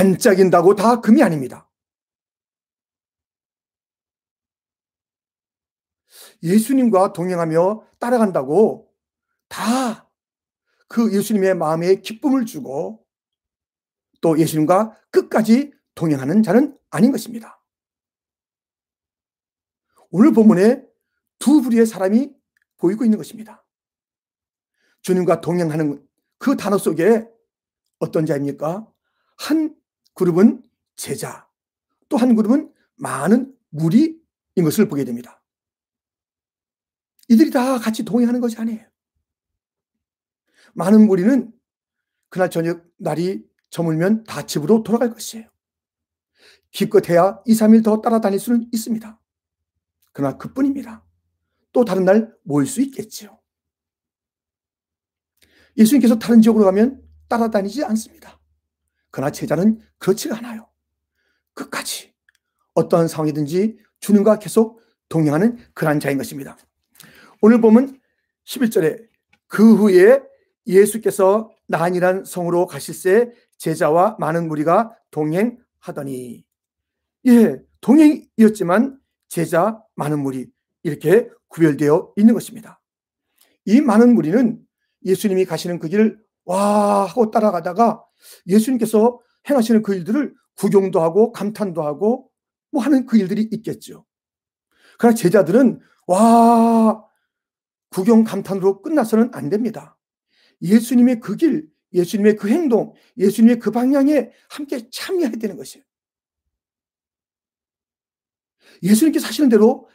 반짝인다고 다 금이 아닙니다. 예수님과 동행하며 따라간다고 다 그 예수님의 마음에 기쁨을 주고 또 예수님과 끝까지 동행하는 자는 아닌 것입니다. 오늘 본문에 두 부류의 사람이 보이고 있는 것입니다. 주님과 동행하는 그 단어 속에 어떤 자입니까? 한 그룹은 제자, 또 한 그룹은 많은 무리인 것을 보게 됩니다. 이들이 다 같이 동행하는 것이 아니에요. 많은 무리는 그날 저녁 날이 저물면 다 집으로 돌아갈 것이에요. 기껏해야 2, 3일 더 따라다닐 수는 있습니다. 그러나 그뿐입니다. 또 다른 날 모일 수 있겠지요. 예수님께서 다른 지역으로 가면 따라다니지 않습니다. 그러나 제자는 그렇지가 않아요. 끝까지 어떠한 상황이든지 주님과 계속 동행하는 그러한 자인 것입니다. 오늘 보면 11절에 그 후에 예수께서 난이란 성으로 가실새 제자와 많은 무리가 동행하더니 예, 동행이었지만 제자 많은 무리 이렇게 구별되어 있는 것입니다. 이 많은 무리는 예수님이 가시는 그 길을 와 하고 따라가다가 예수님께서 행하시는 그 일들을 구경도 하고 감탄도 하고 뭐 하는 그 일들이 있겠죠. 그러나 제자들은 와 구경 감탄으로 끝나서는 안 됩니다. 예수님의 그 길, 예수님의 그 행동, 예수님의 그 방향에 함께 참여해야 되는 것이에요. 예수님께서 하시는 대로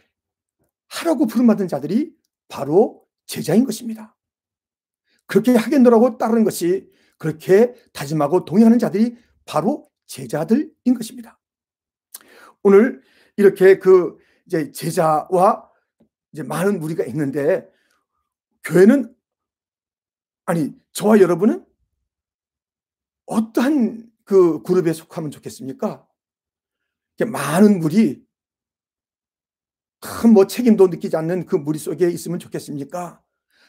하라고 부름받은 자들이 바로 제자인 것입니다. 그렇게 하겠노라고 따르는 것이 그렇게 다짐하고 동행하는 자들이 바로 제자들인 것입니다. 오늘 이렇게 그 이제 제자와 이제 많은 무리가 있는데 교회는 아니 저와 여러분은 어떠한 그 그룹에 속하면 좋겠습니까? 많은 무리 큰뭐 책임도 느끼지 않는 그 무리 속에 있으면 좋겠습니까?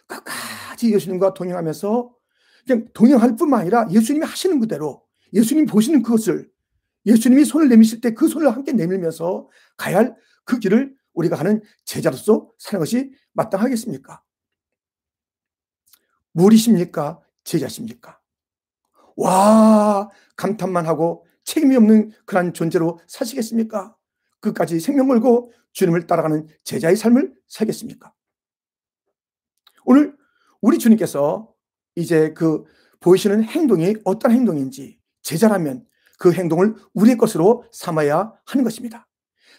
끝까지 예수님과 동행하면서 그냥 동행할 뿐만 아니라 예수님이 하시는 그대로 예수님 보시는 그것을 예수님이 손을 내미실 때 그 손을 함께 내밀면서 가야 할 그 길을 우리가 하는 제자로서 사는 것이 마땅하겠습니까? 무리십니까? 제자십니까? 와, 감탄만 하고 책임이 없는 그런 존재로 사시겠습니까? 끝까지 생명 걸고 주님을 따라가는 제자의 삶을 살겠습니까? 오늘 우리 주님께서 이제 그 보이시는 행동이 어떤 행동인지 제자라면 그 행동을 우리의 것으로 삼아야 하는 것입니다.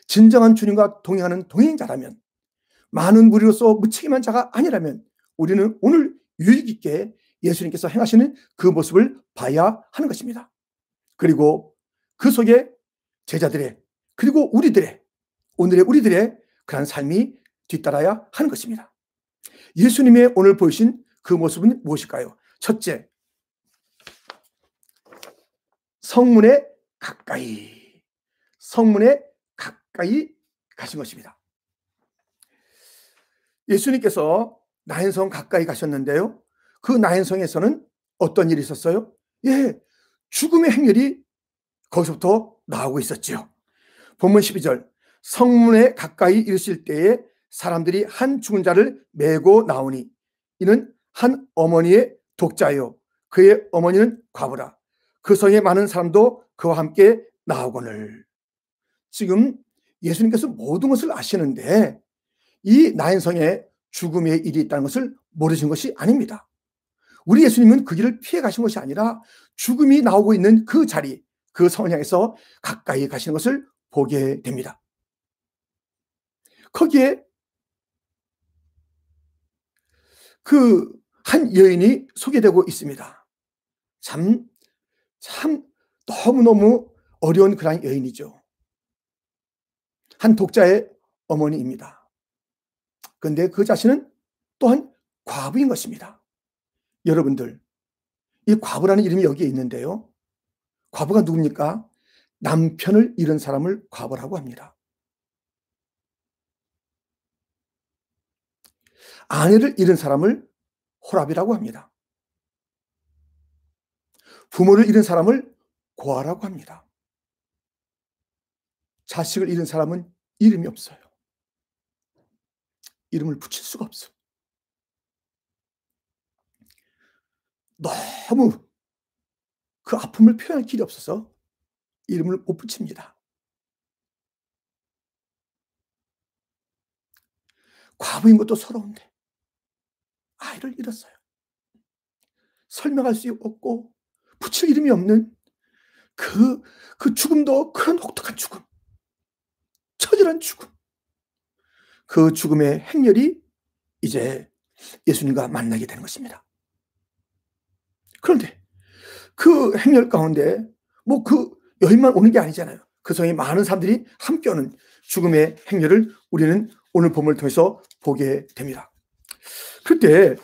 진정한 주님과 동행하는 동행자라면 많은 무리로서 무책임한 자가 아니라면 우리는 오늘 유익 있게 예수님께서 행하시는 그 모습을 봐야 하는 것입니다. 그리고 그 속에 제자들의 그리고 우리들의 오늘의 우리들의 그러한 삶이 뒤따라야 하는 것입니다. 예수님의 오늘 보이신 그 모습은 무엇일까요? 첫째, 성문에 가까이, 성문에 가까이 가신 것입니다. 예수님께서 나인성 가까이 가셨는데요. 그 나인성에서는 어떤 일이 있었어요? 예, 죽음의 행렬이 거기서부터 나오고 있었죠. 본문 12절, 성문에 가까이 이르실 때에 사람들이 한 죽은 자를 메고 나오니 이는 한 어머니의 독자요 그의 어머니는 과부라 그 성에 많은 사람도 그와 함께 나오거늘 지금 예수님께서 모든 것을 아시는데 이 나인성에 죽음의 일이 있다는 것을 모르신 것이 아닙니다. 우리 예수님은 그 길을 피해 가신 것이 아니라 죽음이 나오고 있는 그 자리, 그 성을 향해서 가까이 가시는 것을 보게 됩니다. 거기에 그 한 여인이 소개되고 있습니다. 참, 참, 너무너무 어려운 그런 여인이죠. 한 독자의 어머니입니다. 그런데 그 자신은 또한 과부인 것입니다. 여러분들, 이 과부라는 이름이 여기에 있는데요. 과부가 누굽니까? 남편을 잃은 사람을 과부라고 합니다. 아내를 잃은 사람을 호랍이라고 합니다. 부모를 잃은 사람을 고아라고 합니다. 자식을 잃은 사람은 이름이 없어요. 이름을 붙일 수가 없어. 너무 그 아픔을 표현할 길이 없어서 이름을 못 붙입니다. 과부인 것도 서러운데 아이를 잃었어요. 설명할 수 없고 붙일 이름이 없는 그, 그 죽음도 그런 혹독한 죽음. 처절한 죽음. 그 죽음의 행렬이 이제 예수님과 만나게 되는 것입니다. 그런데 그 행렬 가운데 뭐 그 여인만 오는 게 아니잖아요. 그 성에 많은 사람들이 함께 오는 죽음의 행렬을 우리는 오늘 본문을 통해서 보게 됩니다. 그때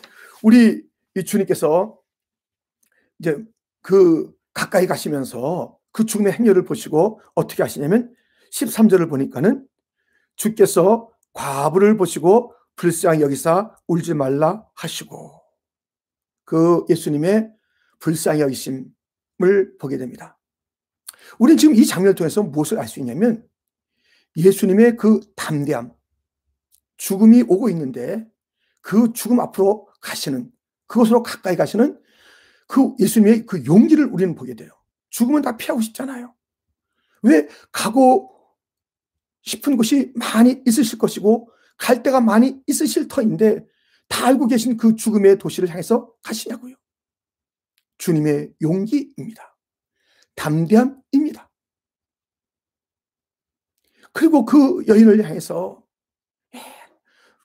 우리 주님께서 이제 그 가까이 가시면서 그 죽음의 행렬을 보시고 어떻게 하시냐면 13절을 보니까는 주께서 과부를 보시고 불쌍히 여기사 울지 말라 하시고 그 예수님의 불쌍히 여기심을 보게 됩니다. 우리는 지금 이 장면을 통해서 무엇을 알 수 있냐면 예수님의 그 담대함, 죽음이 오고 있는데 그 죽음 앞으로 가시는 그것으로 가까이 가시는 그 예수님의 그 용기를 우리는 보게 돼요. 죽음은 다 피하고 싶잖아요. 왜 가고 싶은 곳이 많이 있으실 것이고 갈 데가 많이 있으실 터인데 다 알고 계신 그 죽음의 도시를 향해서 가시냐고요. 주님의 용기입니다. 담대함입니다. 그리고 그 여인을 향해서 예,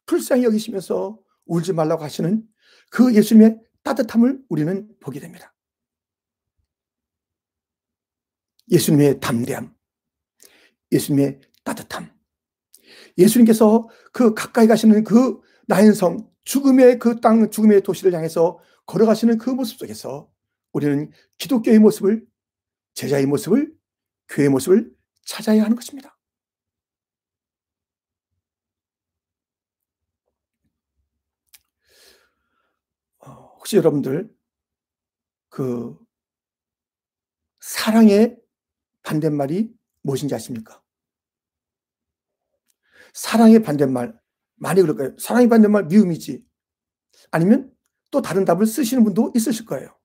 불쌍히 여기시면서 울지 말라고 하시는 그 예수님의 따뜻함을 우리는 보게 됩니다. 예수님의 담대함, 예수님의 따뜻함. 예수님께서 그 가까이 가시는 그 나인성, 죽음의 그 땅, 죽음의 도시를 향해서 걸어가시는 그 모습 속에서 우리는 기독교의 모습을, 제자의 모습을, 교회의 모습을 찾아야 하는 것입니다. 어, 혹시 여러분들 그 사랑의 반대말이 무엇인지 아십니까? 사랑의 반대말 많이 그럴까요? 사랑의 반대말 미움이지. 아니면 또 다른 답을 쓰시는 분도 있으실 거예요.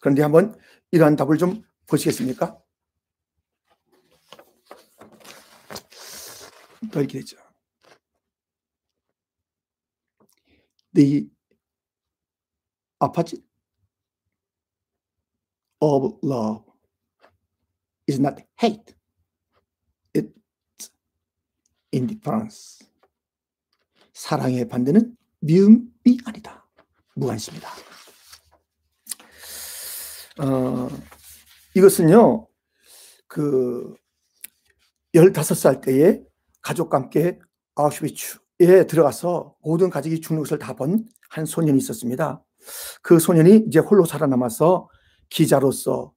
그런데 한번 이러한 답을 좀 보시겠습니까? 더 이렇게 되죠. Opposite of love is not hate. indifference. 사랑의 반대는 미움이 아니다. 무관심이다. 어, 이것은요, 그, 15살 때에 가족과 함께 아우슈비츠에 들어가서 모든 가족이 죽는 것을 다 본 한 소년이 있었습니다. 그 소년이 이제 홀로 살아남아서 기자로서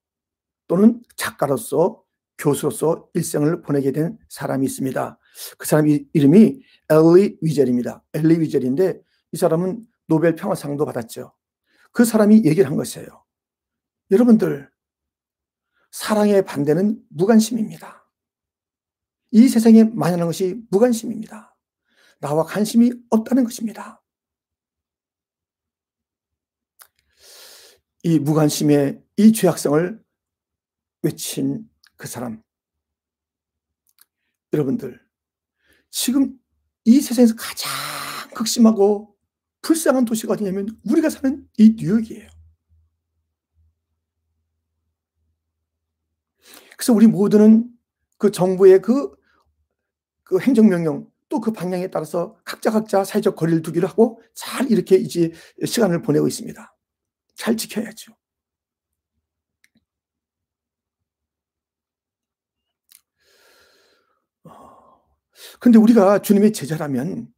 또는 작가로서 교수로서 일생을 보내게 된 사람이 있습니다. 그 사람 이름이 엘리 위젤입니다. 엘리 위젤인데 이 사람은 노벨 평화상도 받았죠. 그 사람이 얘기를 한 것이에요. 여러분들, 사랑의 반대는 무관심입니다. 이 세상에 만연한 것이 무관심입니다. 나와 관심이 없다는 것입니다. 이 무관심의 이 죄악성을 외친 그 사람. 여러분들, 지금 이 세상에서 가장 극심하고 불쌍한 도시가 어디냐면 우리가 사는 이 뉴욕이에요. 그래서 우리 모두는 그 정부의 그, 그 행정명령 또 그 방향에 따라서 각자 각자 사회적 거리를 두기로 하고 잘 이렇게 이제 시간을 보내고 있습니다. 잘 지켜야죠. 근데 우리가 주님의 제자라면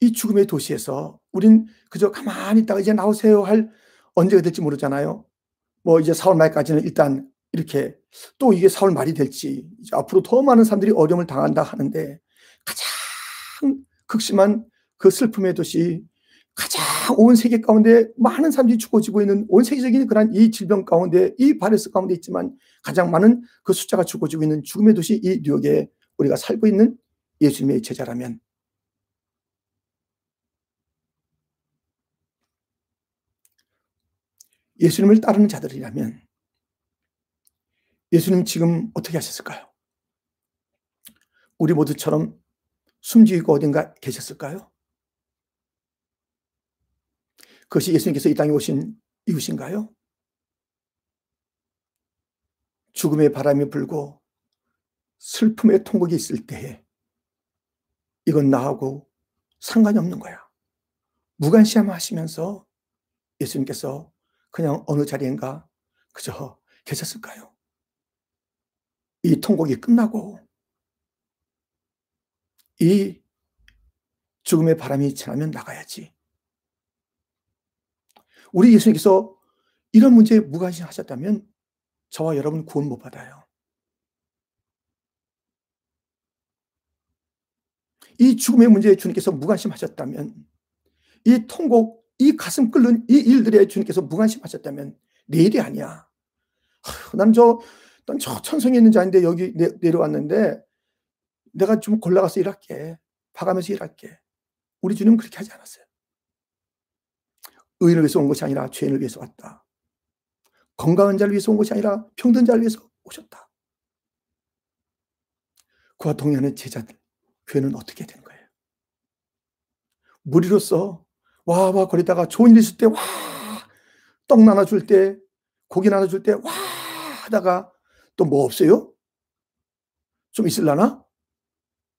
이 죽음의 도시에서 우린 그저 가만히 있다가 이제 나오세요 할 언제가 될지 모르잖아요. 뭐 이제 4월 말까지는 일단 이렇게 또 이게 4월 말이 될지 앞으로 더 많은 사람들이 어려움을 당한다 하는데 가장 극심한 그 슬픔의 도시 가장 온 세계 가운데 많은 사람들이 죽어지고 있는 온 세계적인 그런 이 질병 가운데 이 바이러스 가운데 있지만 가장 많은 그 숫자가 죽어지고 있는 죽음의 도시 이 뉴욕에 우리가 살고 있는 예수님의 제자라면 예수님을 따르는 자들이라면 예수님 지금 어떻게 하셨을까요? 우리 모두처럼 숨지고 어딘가 계셨을까요? 그것이 예수님께서 이 땅에 오신 이유신가요? 죽음의 바람이 불고 슬픔의 통곡이 있을 때에 이건 나하고 상관이 없는 거야. 무관시함 하시면서 예수님께서 그냥 어느 자리인가 그저 계셨을까요? 이 통곡이 끝나고 이 죽음의 바람이 지나면 나가야지. 우리 예수님께서 이런 문제에 무관심하셨다면 저와 여러분 구원 못 받아요. 이 죽음의 문제에 주님께서 무관심하셨다면 이 통곡, 이 가슴 끓는 이 일들에 주님께서 무관심하셨다면 내일이 아니야. 난 저, 난 저 천성에 있는 자인데 여기 내, 내려왔는데 내가 좀 골라가서 일할게. 봐가면서 일할게. 우리 주님은 그렇게 하지 않았어요. 의인을 위해서 온 것이 아니라 죄인을 위해서 왔다. 건강한 자를 위해서 온 것이 아니라 평등 자를 위해서 오셨다. 그와 동의하는 제자들, 교회는 어떻게 되는 거예요? 무리로서 와와 거리다가 좋은 일 있을 때 와, 떡 나눠줄 때, 고기 나눠줄 때 와 하다가 또 뭐 없어요? 좀 있을라나?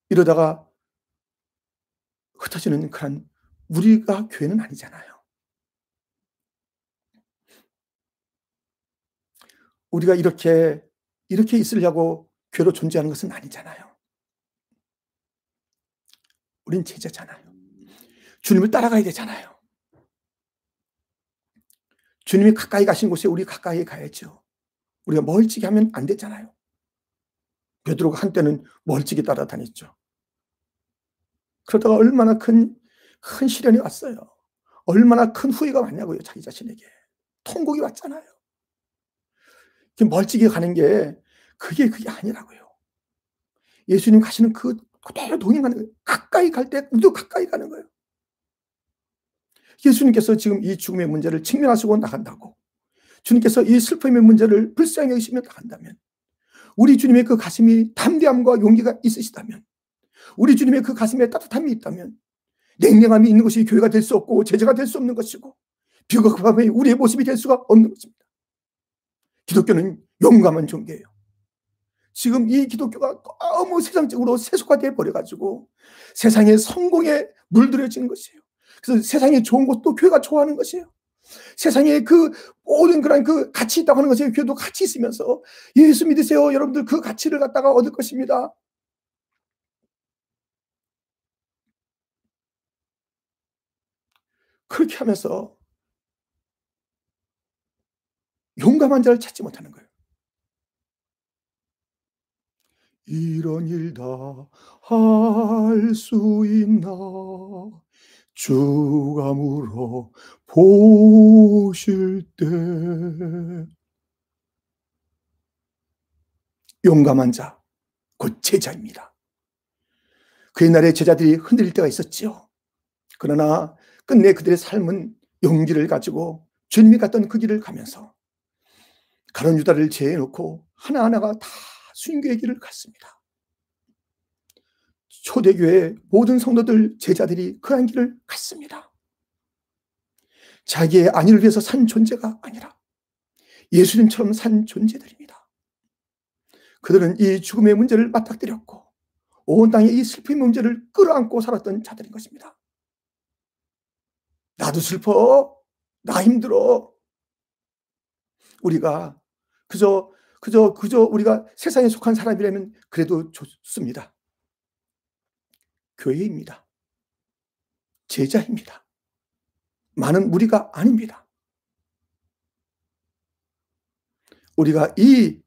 이러다가 흩어지는 그런 우리가 교회는 아니잖아요. 우리가 이렇게 이렇게 있으려고 교회로 존재하는 것은 아니잖아요. 우린 제자잖아요. 주님을 따라가야 되잖아요. 주님이 가까이 가신 곳에 우리 가까이 가야죠. 우리가 멀찍이 하면 안 되잖아요. 베드로가 한때는 멀찍이 따라다녔죠. 그러다가 얼마나 큰, 큰 시련이 왔어요. 얼마나 큰 후회가 왔냐고요, 자기 자신에게. 통곡이 왔잖아요. 멀찍이 가는 게 그게 그게 아니라고요. 예수님 가시는 그 그대로 동행하는 거예요. 가까이 갈 때 우리도 가까이 가는 거예요. 예수님께서 지금 이 죽음의 문제를 직면하시고 나간다고 주님께서 이 슬픔의 문제를 불쌍히 여기시며 나간다면 우리 주님의 그 가슴이 담대함과 용기가 있으시다면 우리 주님의 그 가슴에 따뜻함이 있다면 냉랭함이 있는 것이 교회가 될 수 없고 제자가 될 수 없는 것이고 비겁함이 우리의 모습이 될 수가 없는 것입니다. 기독교는 용감한 종교예요. 지금 이 기독교가 너무 세상적으로 세속화되어 버려가지고 세상의 성공에 물들여진 것이에요. 그래서 세상에 좋은 것도 교회가 좋아하는 것이에요. 세상에 그 모든 그런 그 가치 있다고 하는 것에 교회도 가치 있으면서 예수 믿으세요. 여러분들 그 가치를 갖다가 얻을 것입니다. 그렇게 하면서 용감한 자를 찾지 못하는 거예요. 이런 일 다 할 수 있나 주가 물어 보실 때 용감한 자, 곧 제자입니다. 그 옛날에 제자들이 흔들릴 때가 있었지요. 그러나 끝내 그들의 삶은 용기를 가지고 주님이 갔던 그 길을 가면서 가론 유다를 제해놓고 하나하나가 다 순교의 길을 갔습니다. 초대교회 모든 성도들 제자들이 그 한 길을 갔습니다. 자기의 안위를 위해서 산 존재가 아니라 예수님처럼 산 존재들입니다. 그들은 이 죽음의 문제를 맞닥뜨렸고 온 땅에 이 슬픔의 문제를 끌어안고 살았던 자들인 것입니다. 나도 슬퍼. 나 힘들어. 우리가 그저 그저 그저 우리가 세상에 속한 사람이라면 그래도 좋습니다. 교회입니다. 제자입니다. 많은 무리가 아닙니다. 우리가 이,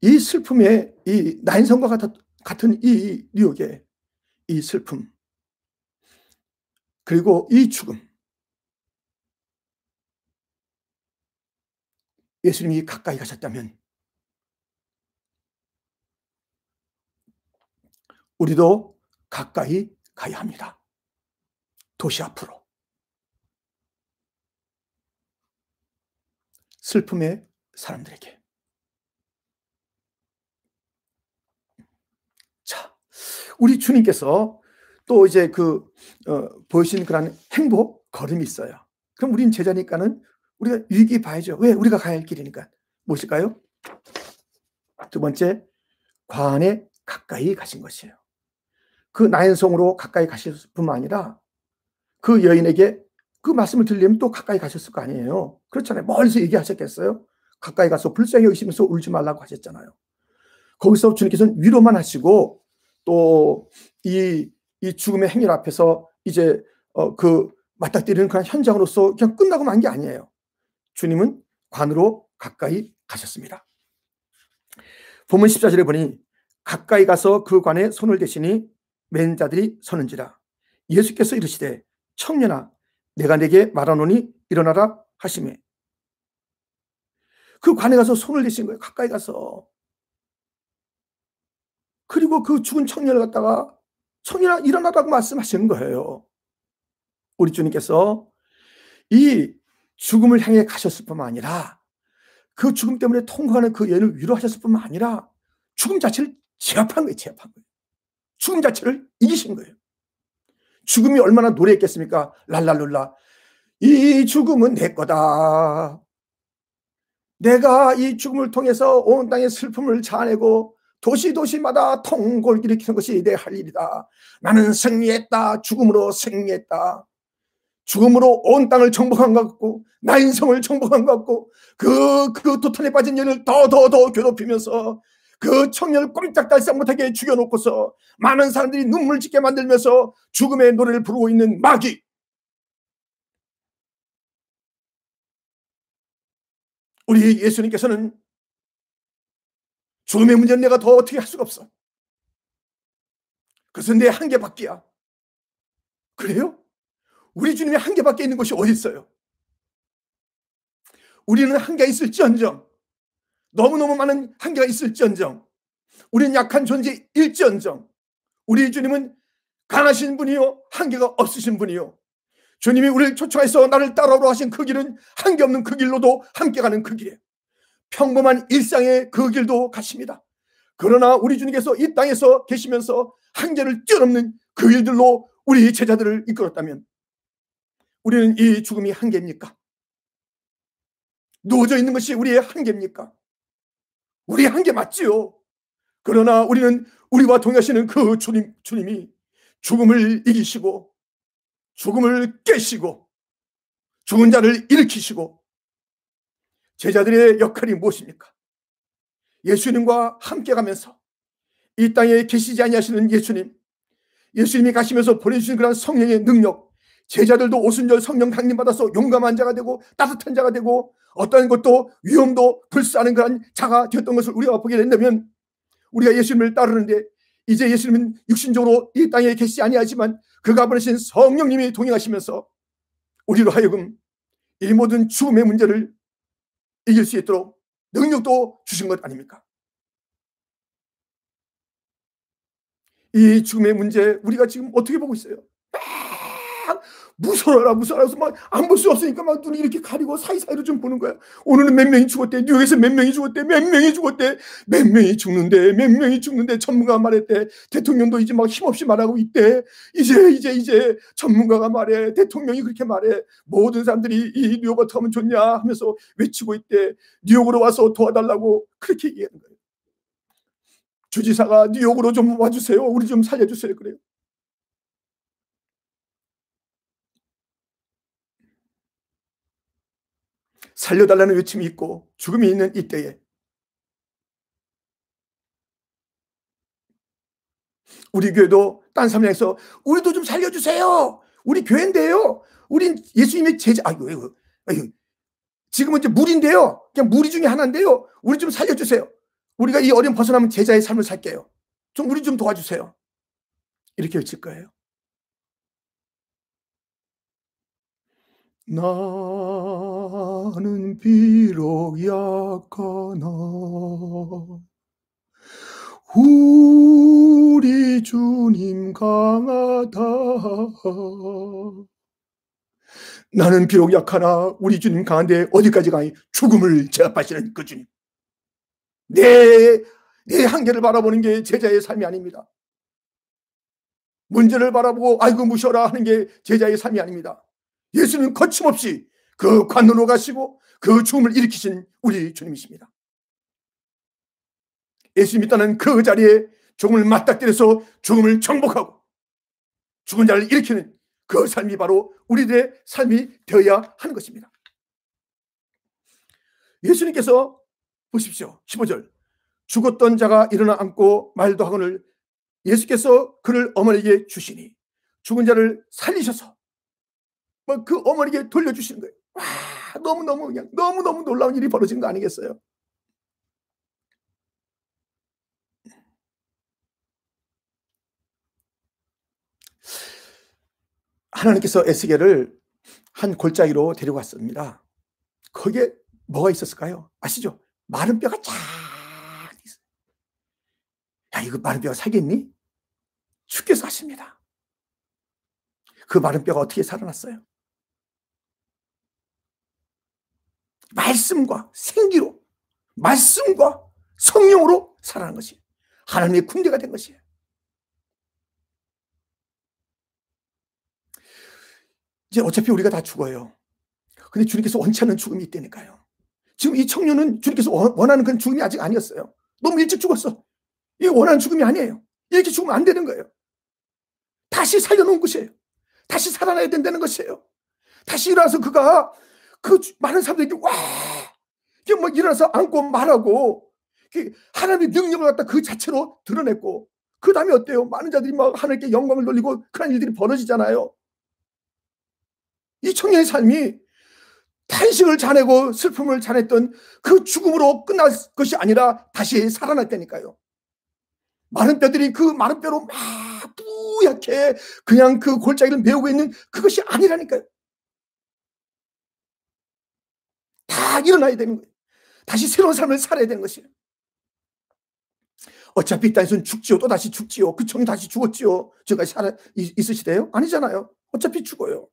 이 슬픔에, 이 난성과 같은 이 뉴욕의 이 슬픔, 그리고 이 죽음, 예수님이 가까이 가셨다면 우리도 가까이 가야 합니다. 도시 앞으로. 슬픔의 사람들에게. 자, 우리 주님께서 또 이제 그, 어, 보여주신 그런 행복, 걸음이 있어요. 그럼 우린 제자니까는 우리가 위기 봐야죠. 왜? 우리가 가야 할 길이니까. 무엇일까요? 두 번째, 관에 가까이 가신 것이에요. 그 나연성으로 가까이 가셨을 뿐만 아니라 그 여인에게 그 말씀을 들리면 또 가까이 가셨을 거 아니에요. 그렇잖아요. 멀리서 얘기하셨겠어요? 가까이 가서 불쌍히 여기시면서 울지 말라고 하셨잖아요. 거기서 주님께서는 위로만 하시고 또 이 이 죽음의 행렬 앞에서 이제 어, 그 맞닥뜨리는 그런 현장으로서 그냥 끝나고 만 게 아니에요. 주님은 관으로 가까이 가셨습니다. 본문 14절에 보니 가까이 가서 그 관에 손을 대시니 맨 자들이 서는지라 예수께서 이르시되 청년아 내가 내게 말하노니 일어나라 하시매 그 관에 가서 손을 대신 거예요. 가까이 가서 그리고 그 죽은 청년을 갖다가 청년아 일어나라고 말씀하시는 거예요. 우리 주님께서 이 죽음을 향해 가셨을 뿐만 아니라 그 죽음 때문에 통과하는 그 여인을 위로하셨을 뿐만 아니라 죽음 자체를 제압한 거예요. 제압한 거예요. 죽음 자체를 이기신 거예요. 죽음이 얼마나 노래했겠습니까? 랄랄룰라. 이 죽음은 내 거다. 내가 이 죽음을 통해서 온 땅의 슬픔을 자아내고 도시 도시마다 통골 일으키는 것이 내 할 일이다. 나는 승리했다. 죽음으로 승리했다. 죽음으로 온 땅을 정복한 것 같고 나 인성을 정복한 것 같고 그, 그 도탄에 빠진 년을 더 더 더 괴롭히면서 그 청년을 꼼짝달싹 못하게 죽여놓고서 많은 사람들이 눈물 짓게 만들면서 죽음의 노래를 부르고 있는 마귀. 우리 예수님께서는 죽음의 문제는 내가 더 어떻게 할 수가 없어. 그것은 내 한계밖이야. 그래요? 우리 주님의 한계밖에 있는 것이 어디 있어요? 우리는 한계 있을지언정 너무너무 많은 한계가 있을지언정 우리는 약한 존재 일지언정 우리 주님은 강하신 분이요 한계가 없으신 분이요 주님이 우리를 초청해서 나를 따라오라 하신 그 길은 한계 없는 그 길로도 함께 가는 그 길이에요 평범한 일상의 그 길도 가십니다 그러나 우리 주님께서 이 땅에서 계시면서 한계를 뛰어넘는 그 일들로 우리 제자들을 이끌었다면 우리는 이 죽음이 한계입니까? 누워져 있는 것이 우리의 한계입니까? 우리의 한계 맞지요. 그러나 우리는 우리와 동행하시는 그 주님, 주님이 죽음을 이기시고 죽음을 깨시고 죽은 자를 일으키시고 제자들의 역할이 무엇입니까? 예수님과 함께 가면서 이 땅에 계시지 아니하시는 예수님, 예수님이 가시면서 보내주신 그런 성령의 능력, 제자들도 오순절 성령 강림 받아서 용감한 자가 되고 따뜻한 자가 되고 어떤 것도 위험도 불사하는 그런 자가 되었던 것을 우리가 보게 된다면 우리가 예수님을 따르는데 이제 예수님은 육신적으로 이 땅에 계시지 아니하지만 그가 보내신 성령님이 동행하시면서 우리로 하여금 이 모든 죽음의 문제를 이길 수 있도록 능력도 주신 것 아닙니까? 이 죽음의 문제 우리가 지금 어떻게 보고 있어요? 무서워라 무서워라 해서 막안 볼 수 없으니까 막 눈이 이렇게 가리고 사이사이로 좀 보는 거야. 오늘은 몇 명이 죽었대. 뉴욕에서 몇 명이 죽었대. 몇 명이 죽었대. 몇 명이 죽는데 몇 명이 죽는데 전문가가 말했대. 대통령도 이제 막 힘없이 말하고 있대. 이제 이제 이제 전문가가 말해. 대통령이 그렇게 말해. 모든 사람들이 이 뉴욕 어떻게 하면 좋냐 하면서 외치고 있대. 뉴욕으로 와서 도와달라고 그렇게 얘기하는 거예요. 주지사가 뉴욕으로 좀 와주세요. 우리 좀 살려주세요. 그래요. 살려달라는 외침이 있고 죽음이 있는 이때에 우리 교회도 딴 사람에서 우리도 좀 살려주세요. 우리 교회인데요. 우린 예수님의 제자. 아이고, 아이고, 아이고. 지금은 이제 물인데요. 그냥 무리 중에 하나인데요. 우리 좀 살려주세요. 우리가 이 어려움 벗어나면 제자의 삶을 살게요. 좀 우리 좀 도와주세요. 이렇게 외칠 거예요. 나 나는 비록 약하나 우리 주님 강하다. 나는 비록 약하나 우리 주님 강한데 어디까지 가니 죽음을 제압하시는 그 주님. 내, 내 한계를 바라보는 게 제자의 삶이 아닙니다. 문제를 바라보고 아이고 무셔라 하는 게 제자의 삶이 아닙니다. 예수는 거침없이 그 관노로 가시고 그 죽음을 일으키신 우리 주님이십니다. 예수 믿다는 그 자리에 죽음을 맞닥뜨려서 죽음을 정복하고 죽은 자를 일으키는 그 삶이 바로 우리들의 삶이 되어야 하는 것입니다. 예수님께서 보십시오. 15절. 죽었던 자가 일어나 앉고 말도 하거늘 예수께서 그를 어머니에게 주시니 죽은 자를 살리셔서 뭐그 어머니에게 돌려주시는 거예요. 와, 너무너무 그냥 너무너무 놀라운 일이 벌어진 거 아니겠어요? 하나님께서 에스겔을 한 골짜기로 데리고 갔습니다. 거기에 뭐가 있었을까요? 아시죠? 마른 뼈가 쫙 있어요. 야, 이거 마른 뼈가 살겠니? 주께서 하십니다. 그 마른 뼈가 어떻게 살아났어요? 말씀과 생기로, 말씀과 성령으로 살아난 것이 하나님의 군대가 된 것이에요. 이제 어차피 우리가 다 죽어요. 근데 주님께서 원치 않는 죽음이 있다니까요. 지금 이 청년은 주님께서 원하는 그런 죽음이 아직 아니었어요. 너무 일찍 죽었어. 이게 원하는 죽음이 아니에요. 이렇게 죽으면 안 되는 거예요. 다시 살려놓은 것이에요. 다시 살아나야 된다는 것이에요. 다시 일어나서 그가 그 많은 사람들에게 와! 이게 뭐 일어나서 안고 말하고 하나님의 능력을 갖다 그 자체로 드러냈고 그 다음에 어때요? 많은 자들이 막 하나님께 영광을 돌리고 그런 일들이 벌어지잖아요. 이 청년의 삶이 탄식을 자내고 슬픔을 자냈던 그 죽음으로 끝날 것이 아니라 다시 살아났다니까요. 마른 뼈들이 그 마른 뼈로 막 뿌옇게 그냥 그 골짜기를 메우고 있는 그것이 아니라니까요. 다 일어나야 되는 거예요. 다시 새로운 삶을 살아야 되는 것이에요. 어차피 이 땅에서는 죽지요. 또 다시 죽지요. 그 청이 다시 죽었지요. 지금까지 살아 있으시대요? 아니잖아요. 어차피 죽어요.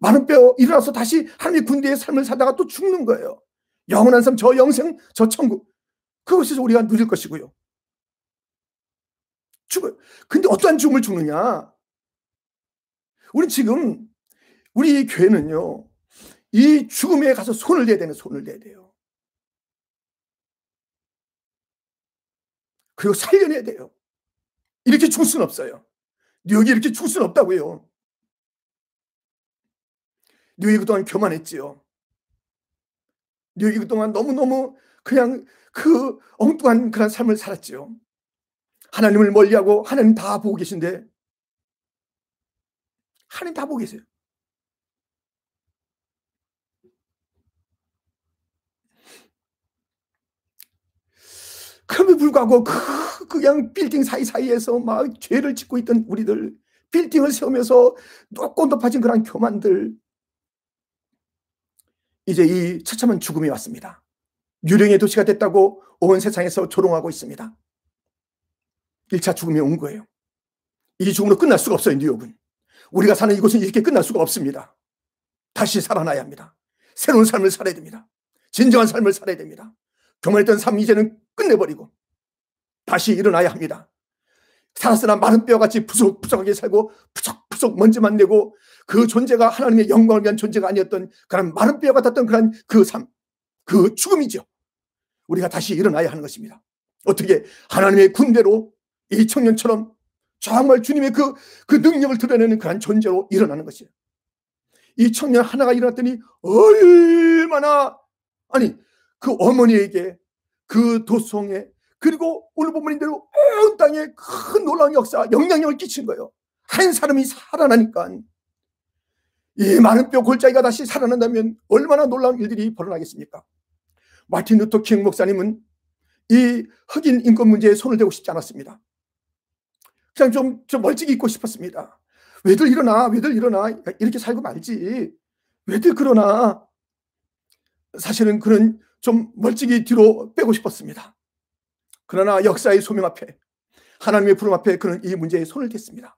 많은 뼈 일어나서 다시 하나님의 군대의 삶을 살다가 또 죽는 거예요. 영원한 삶, 저 영생, 저 천국. 그것에서 우리가 누릴 것이고요. 죽어요. 근데 어떠한 죽음을 죽느냐? 우리 지금, 우리 교회는요, 이 죽음에 가서 손을 대야 되는 손을 대야 돼요. 그리고 살려내야 돼요. 이렇게 죽을 수는 없어요. 뉴욕이 이렇게 죽을 수는 없다고요. 뉴욕이 그동안 교만했지요. 뉴욕이 그동안 너무너무 그냥 그 엉뚱한 그런 삶을 살았지요. 하나님을 멀리하고 하나님 다 보고 계신데 하나님 다 보고 계세요. 그럼에도 불구하고 그 그냥 빌딩 사이사이에서 막 죄를 짓고 있던 우리들 빌딩을 세우면서 높고 높아진 그런 교만들 이제 이 처참한 죽음이 왔습니다. 유령의 도시가 됐다고 온 세상에서 조롱하고 있습니다. 1차 죽음이 온 거예요. 이 죽음으로 끝날 수가 없어요, 뉴욕은. 우리가 사는 이곳은 이렇게 끝날 수가 없습니다. 다시 살아나야 합니다. 새로운 삶을 살아야 됩니다. 진정한 삶을 살아야 됩니다. 교만했던 삶 이제는 끝내버리고 다시 일어나야 합니다. 살았으나 마른 뼈같이 푸석푸석하게 살고 푸석푸석 먼지만 내고 그 존재가 하나님의 영광을 위한 존재가 아니었던 그런 마른 뼈 같았던 그런 그 삶, 그 죽음이죠. 우리가 다시 일어나야 하는 것입니다. 어떻게 하나님의 군대로 이 청년처럼 정말 주님의 그, 그 능력을 드러내는 그런 존재로 일어나는 것이에요. 이 청년 하나가 일어났더니 얼마나, 아니, 그 어머니에게 그 도성에 그리고 오늘 본문인 대로 온 땅에 큰 놀라운 역사, 영향력을 끼친 거예요. 한 사람이 살아나니까 이 많은 뼈 골짜기가 다시 살아난다면 얼마나 놀라운 일들이 벌어나겠습니까? 마틴 루터 킹 목사님은 이 흑인 인권 문제에 손을 대고 싶지 않았습니다. 그냥 좀, 좀 멀찍이 있고 싶었습니다. 왜들 일어나? 왜들 일어나? 이렇게 살고 말지. 왜들 그러나? 사실은 그는 좀 멀찍이 뒤로 빼고 싶었습니다. 그러나 역사의 소명 앞에 하나님의 부름 앞에 그는 이 문제에 손을 댔습니다.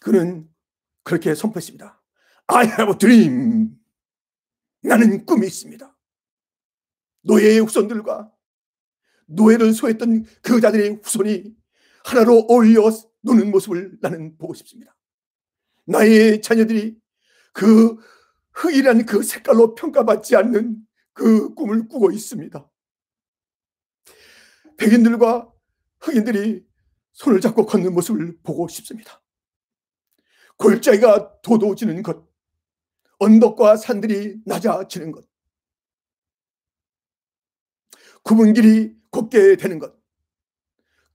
그는 그렇게 선포했습니다. I have a dream. 나는 꿈이 있습니다. 노예의 후손들과 노예를 소했던 그 자들의 후손이 하나로 어울려 노는 모습을 나는 보고 싶습니다. 나의 자녀들이 그 흑이란 그 색깔로 평가받지 않는 그 꿈을 꾸고 있습니다. 백인들과 흑인들이 손을 잡고 걷는 모습을 보고 싶습니다. 골짜기가 도도지는 것, 언덕과 산들이 낮아지는 것, 굽은 길이 곱게 되는 것,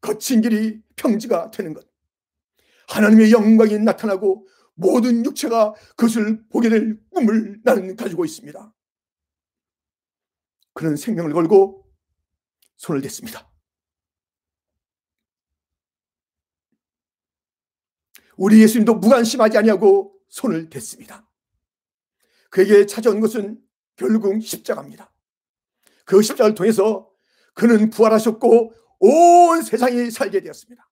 거친 길이 평지가 되는 것, 하나님의 영광이 나타나고 모든 육체가 그것을 보게 될 꿈을 나는 가지고 있습니다. 그런 생명을 걸고 손을 댔습니다. 우리 예수님도 무관심하지 아니하고 손을 댔습니다. 그에게 찾아온 것은 결국 십자가입니다. 그 십자가를 통해서 그는 부활하셨고 온 세상이 살게 되었습니다.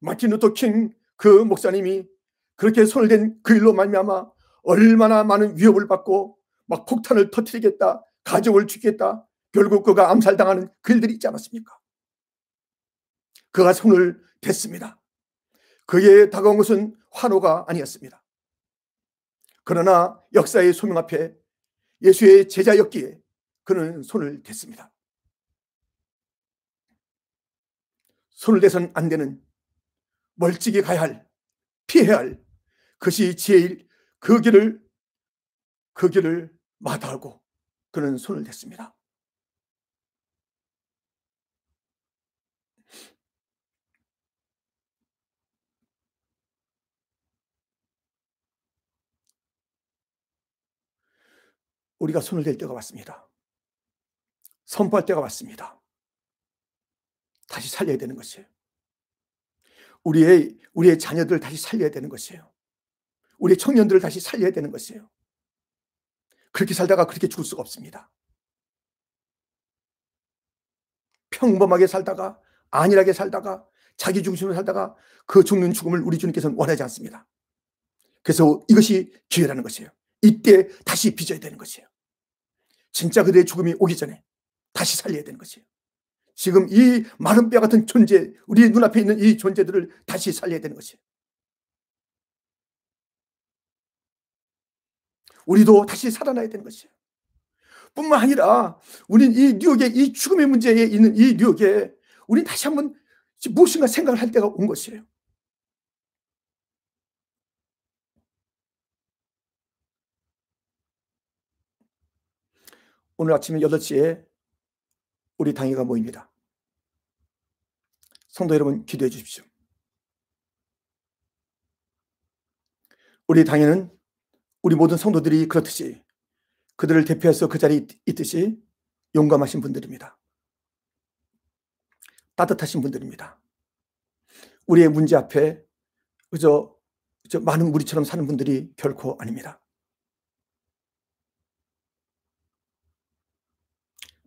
마틴 루터 킹 그 목사님이 그렇게 손을 댄 그 일로 말미암아 얼마나 많은 위협을 받고 막 폭탄을 터뜨리겠다, 가족을 죽겠다, 결국 그가 암살당하는 그 일들이 있지 않았습니까? 그가 손을 댔습니다. 그에 다가온 것은 환호가 아니었습니다. 그러나 역사의 소명 앞에 예수의 제자였기에 그는 손을 댔습니다. 손을 대선 안 되는 멀찍이 가야 할 피해야 할 그것이 제일 그 길을 그 길을 마다하고 그는 손을 댔습니다. 우리가 손을 댈 때가 왔습니다. 선포할 때가 왔습니다. 다시 살려야 되는 것이에요. 우리의 우리의 자녀들을 다시 살려야 되는 것이에요. 우리 청년들을 다시 살려야 되는 것이에요. 그렇게 살다가 그렇게 죽을 수가 없습니다. 평범하게 살다가 안일하게 살다가 자기 중심으로 살다가 그 죽는 죽음을 우리 주님께서는 원하지 않습니다. 그래서 이것이 기회라는 것이에요. 이때 다시 빚어야 되는 것이에요. 진짜 그들의 죽음이 오기 전에 다시 살려야 되는 것이에요. 지금 이 마른 뼈 같은 존재, 우리 눈앞에 있는 이 존재들을 다시 살려야 되는 것이에요. 우리도 다시 살아나야 되는 것이에요. 뿐만 아니라 우리는 이 뉴욕의 이 죽음의 문제에 있는 이 뉴욕에 우리 다시 한번 무엇인가 생각을 할 때가 온 것이에요. 오늘 아침 8시에 우리 당회가 모입니다. 성도 여러분 기도해 주십시오. 우리 당회는 우리 모든 성도들이 그렇듯이 그들을 대표해서 그 자리에 있듯이 용감하신 분들입니다. 따뜻하신 분들입니다. 우리의 문제 앞에 그저, 그저 많은 무리처럼 사는 분들이 결코 아닙니다.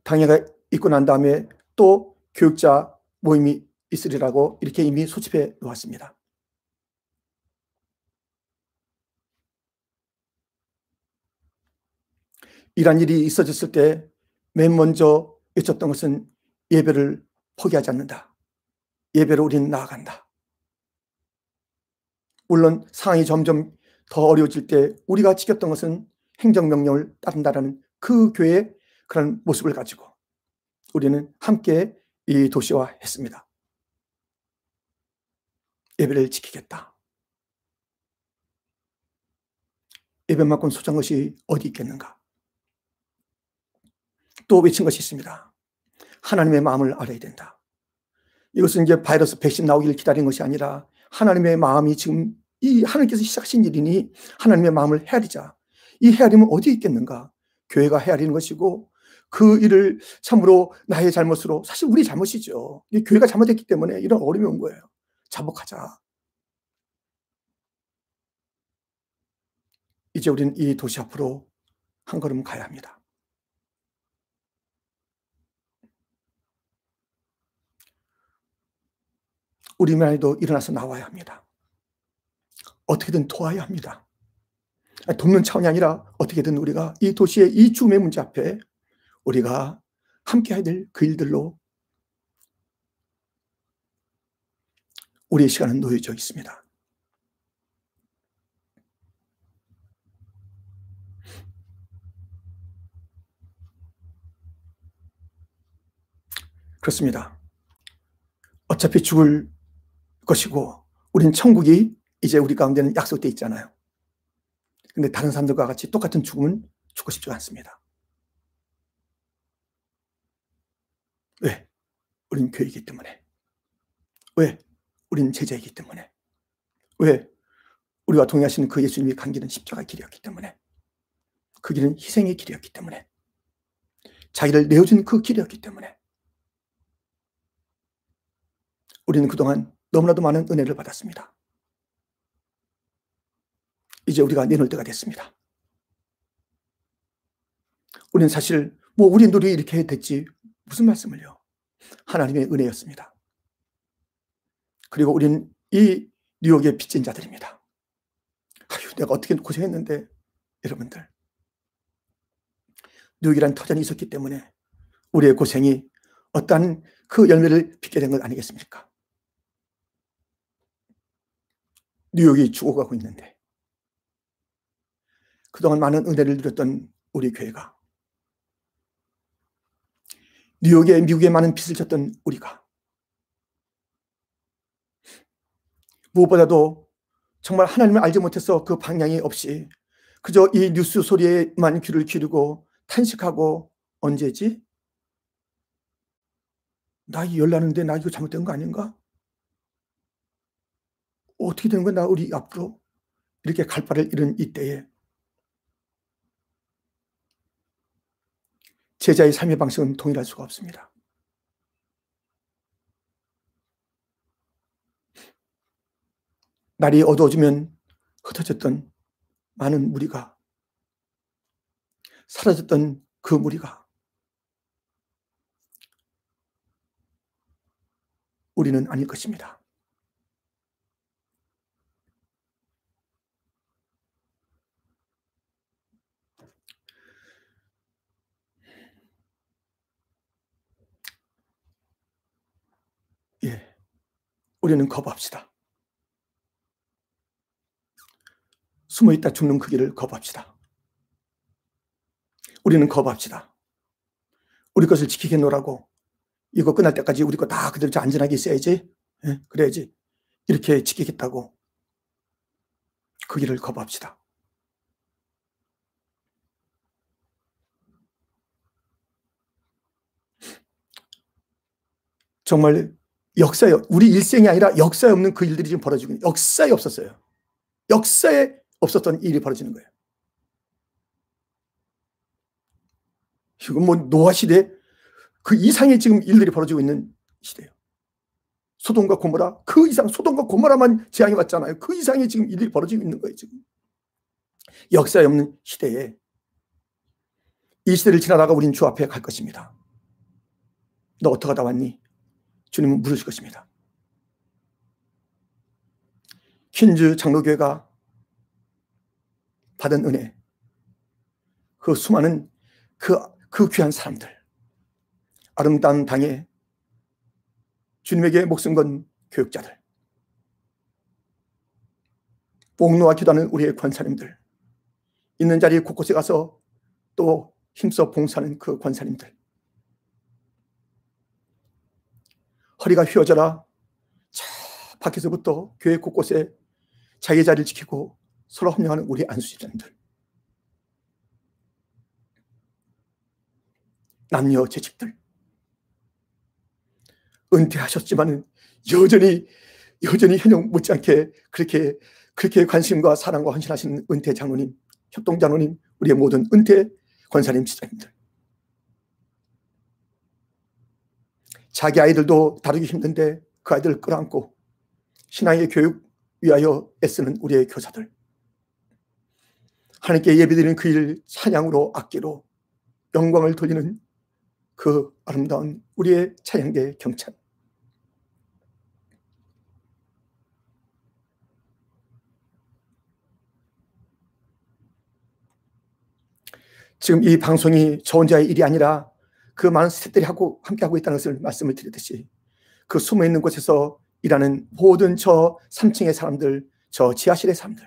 당회가 있고 난 다음에 또 교육자 모임이 있으리라고 이렇게 이미 소집해 놓았습니다. 이런 일이 있어졌을 때 맨 먼저 외쳤던 것은 예배를 포기하지 않는다. 예배로 우리는 나아간다. 물론 상황이 점점 더 어려워질 때 우리가 지켰던 것은 행정명령을 따른다라는 그 교회의 그런 모습을 가지고 우리는 함께 이 도시화 했습니다. 예배를 지키겠다. 예배만큼 소중한 것이 어디 있겠는가? 또 외친 것이 있습니다. 하나님의 마음을 알아야 된다. 이것은 이제 바이러스 백신 나오기를 기다린 것이 아니라 하나님의 마음이 지금 이 하나님께서 시작하신 일이니 하나님의 마음을 헤아리자. 이 헤아림은 어디 있겠는가? 교회가 헤아리는 것이고 그 일을 참으로 나의 잘못으로 사실 우리 잘못이죠. 교회가 잘못했기 때문에 이런 어려움이 온 거예요. 자복하자. 이제 우리는 이 도시 앞으로 한 걸음 가야 합니다. 우리말도 일어나서 나와야 합니다. 어떻게든 도와야 합니다. 돕는 차원이 아니라 어떻게든 우리가 이 도시의 이 죽음의 문제 앞에 우리가 함께 해야 될 그 일들로 우리의 시간은 놓여져 있습니다. 그렇습니다. 어차피 죽을 것이고 우린 천국이 이제 우리 가운데는 약속돼 있잖아요. 근데 다른 사람들과 같이 똑같은 죽음은 죽고 싶지 않습니다. 왜? 우린 교회이기 때문에. 왜? 우린 제자이기 때문에. 왜? 우리와 동행하시는 그 예수님이 간 길은 십자가 길이었기 때문에. 그 길은 희생의 길이었기 때문에. 자기를 내어준 그 길이었기 때문에. 우리는 그동안 너무나도 많은 은혜를 받았습니다. 이제 우리가 내놓을 때가 됐습니다. 우리는 사실 뭐 우리 노력이 이렇게 됐지 무슨 말씀을요? 하나님의 은혜였습니다. 그리고 우리는 이 뉴욕의 빚진 자들입니다. 아유, 내가 어떻게 고생했는데 여러분들 뉴욕이란 터전이 있었기 때문에 우리의 고생이 어떠한 그 열매를 빚게 된 것 아니겠습니까? 뉴욕이 죽어가고 있는데 그동안 많은 은혜를 누렸던 우리 교회가 뉴욕에 미국에 많은 빚을 졌던 우리가 무엇보다도 정말 하나님을 알지 못해서 그 방향이 없이 그저 이 뉴스 소리에만 귀를 기르고 탄식하고 언제지? 나 열나는데 나 이거 잘못된 거 아닌가? 어떻게 되는 거야 나 우리 앞으로 이렇게 갈 바를 잃은 이때에 제자의 삶의 방식은 동일할 수가 없습니다. 날이 어두워지면 흩어졌던 많은 무리가 사라졌던 그 무리가 우리는 아닐 것입니다. 예. 우리는 거부합시다. 숨어 있다 죽는 그 길을 거부합시다. 우리는 거부합시다. 우리 것을 지키겠노라고 이거 끝날 때까지 우리 거 다 그대로 안전하게 있어야지. 예? 그래야지. 이렇게 지키겠다고 그 길을 거부합시다. 정말 역사에 우리 일생이 아니라 역사에 없는 그 일들이 지금 벌어지고 있는 역사에 없었어요. 역사에 없었던 일이 벌어지는 거예요. 이건 뭐 노아 시대 그 이상의 지금 일들이 벌어지고 있는 시대예요. 소돔과 고모라 그 이상 소돔과 고모라만 재앙이 왔잖아요. 그 이상의 지금 일들이 벌어지고 있는 거예요. 지금 역사에 없는 시대에 이 시대를 지나다가 우린 주 앞에 갈 것입니다. 너 어떻게 하다 왔니? 주님은 물으실 것입니다. 퀸즈 장로교회가 받은 은혜, 그 수많은 그, 그 귀한 사람들, 아름다운 당에 주님에게 목숨 건 교육자들, 복노와 기도하는 우리의 권사님들, 있는 자리 곳곳에 가서 또 힘써 봉사하는 그 권사님들, 허리가 휘어져라. 저 밖에서부터 교회 곳곳에 자기 자리를 지키고 서로 협력하는 우리 안수집사님들. 남녀 재직들. 은퇴하셨지만은 여전히 여전히 현역 못지않게 그렇게 그렇게 관심과 사랑과 헌신하시는 은퇴 장로님, 협동 장로님, 우리의 모든 은퇴 권사님 집사님들. 자기 아이들도 다루기 힘든데 그 아이들을 끌어안고 신앙의 교육 위하여 애쓰는 우리의 교사들. 하나님께 예배드리는 그 일 찬양으로 악기로 영광을 돌리는 그 아름다운 우리의 찬양계 경찬. 지금 이 방송이 저 혼자의 일이 아니라 그 많은 스태프들이 하고 함께 하고 있다는 것을 말씀을 드리듯이 그 숨어 있는 곳에서 일하는 모든 저 3층의 사람들, 저 지하실의 사람들,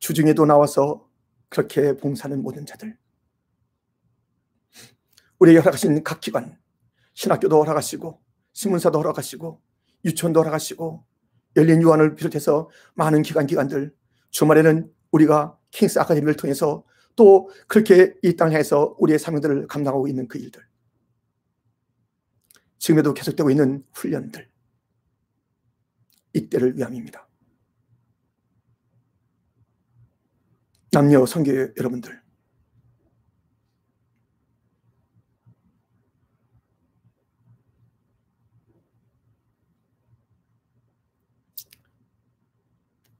주중에도 나와서 그렇게 봉사하는 모든 자들, 우리에게 허락하신 각 기관, 신학교도 허락하시고, 신문사도 허락하시고, 유치원도 허락하시고, 열린 유한을 비롯해서 많은 기관, 기관들, 주말에는 우리가 킹스 아카데미를 통해서 또 그렇게 이 땅에서 우리의 사명들을 감당하고 있는 그 일들. 지금에도 계속되고 있는 훈련들. 이때를 위함입니다. 남녀 성교 여러분들.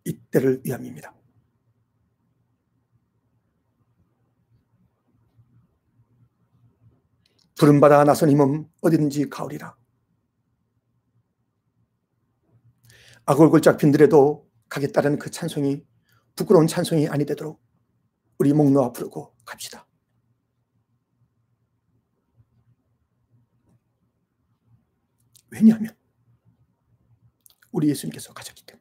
이때를 위함입니다. 부름받아 나선 힘은 어디든지 가오리라. 악골골짝 빈들에도 가겠다는 그 찬송이 부끄러운 찬송이 아니 되도록 우리 목 놓아 부르고 갑시다. 왜냐하면 우리 예수님께서 가셨기 때문에.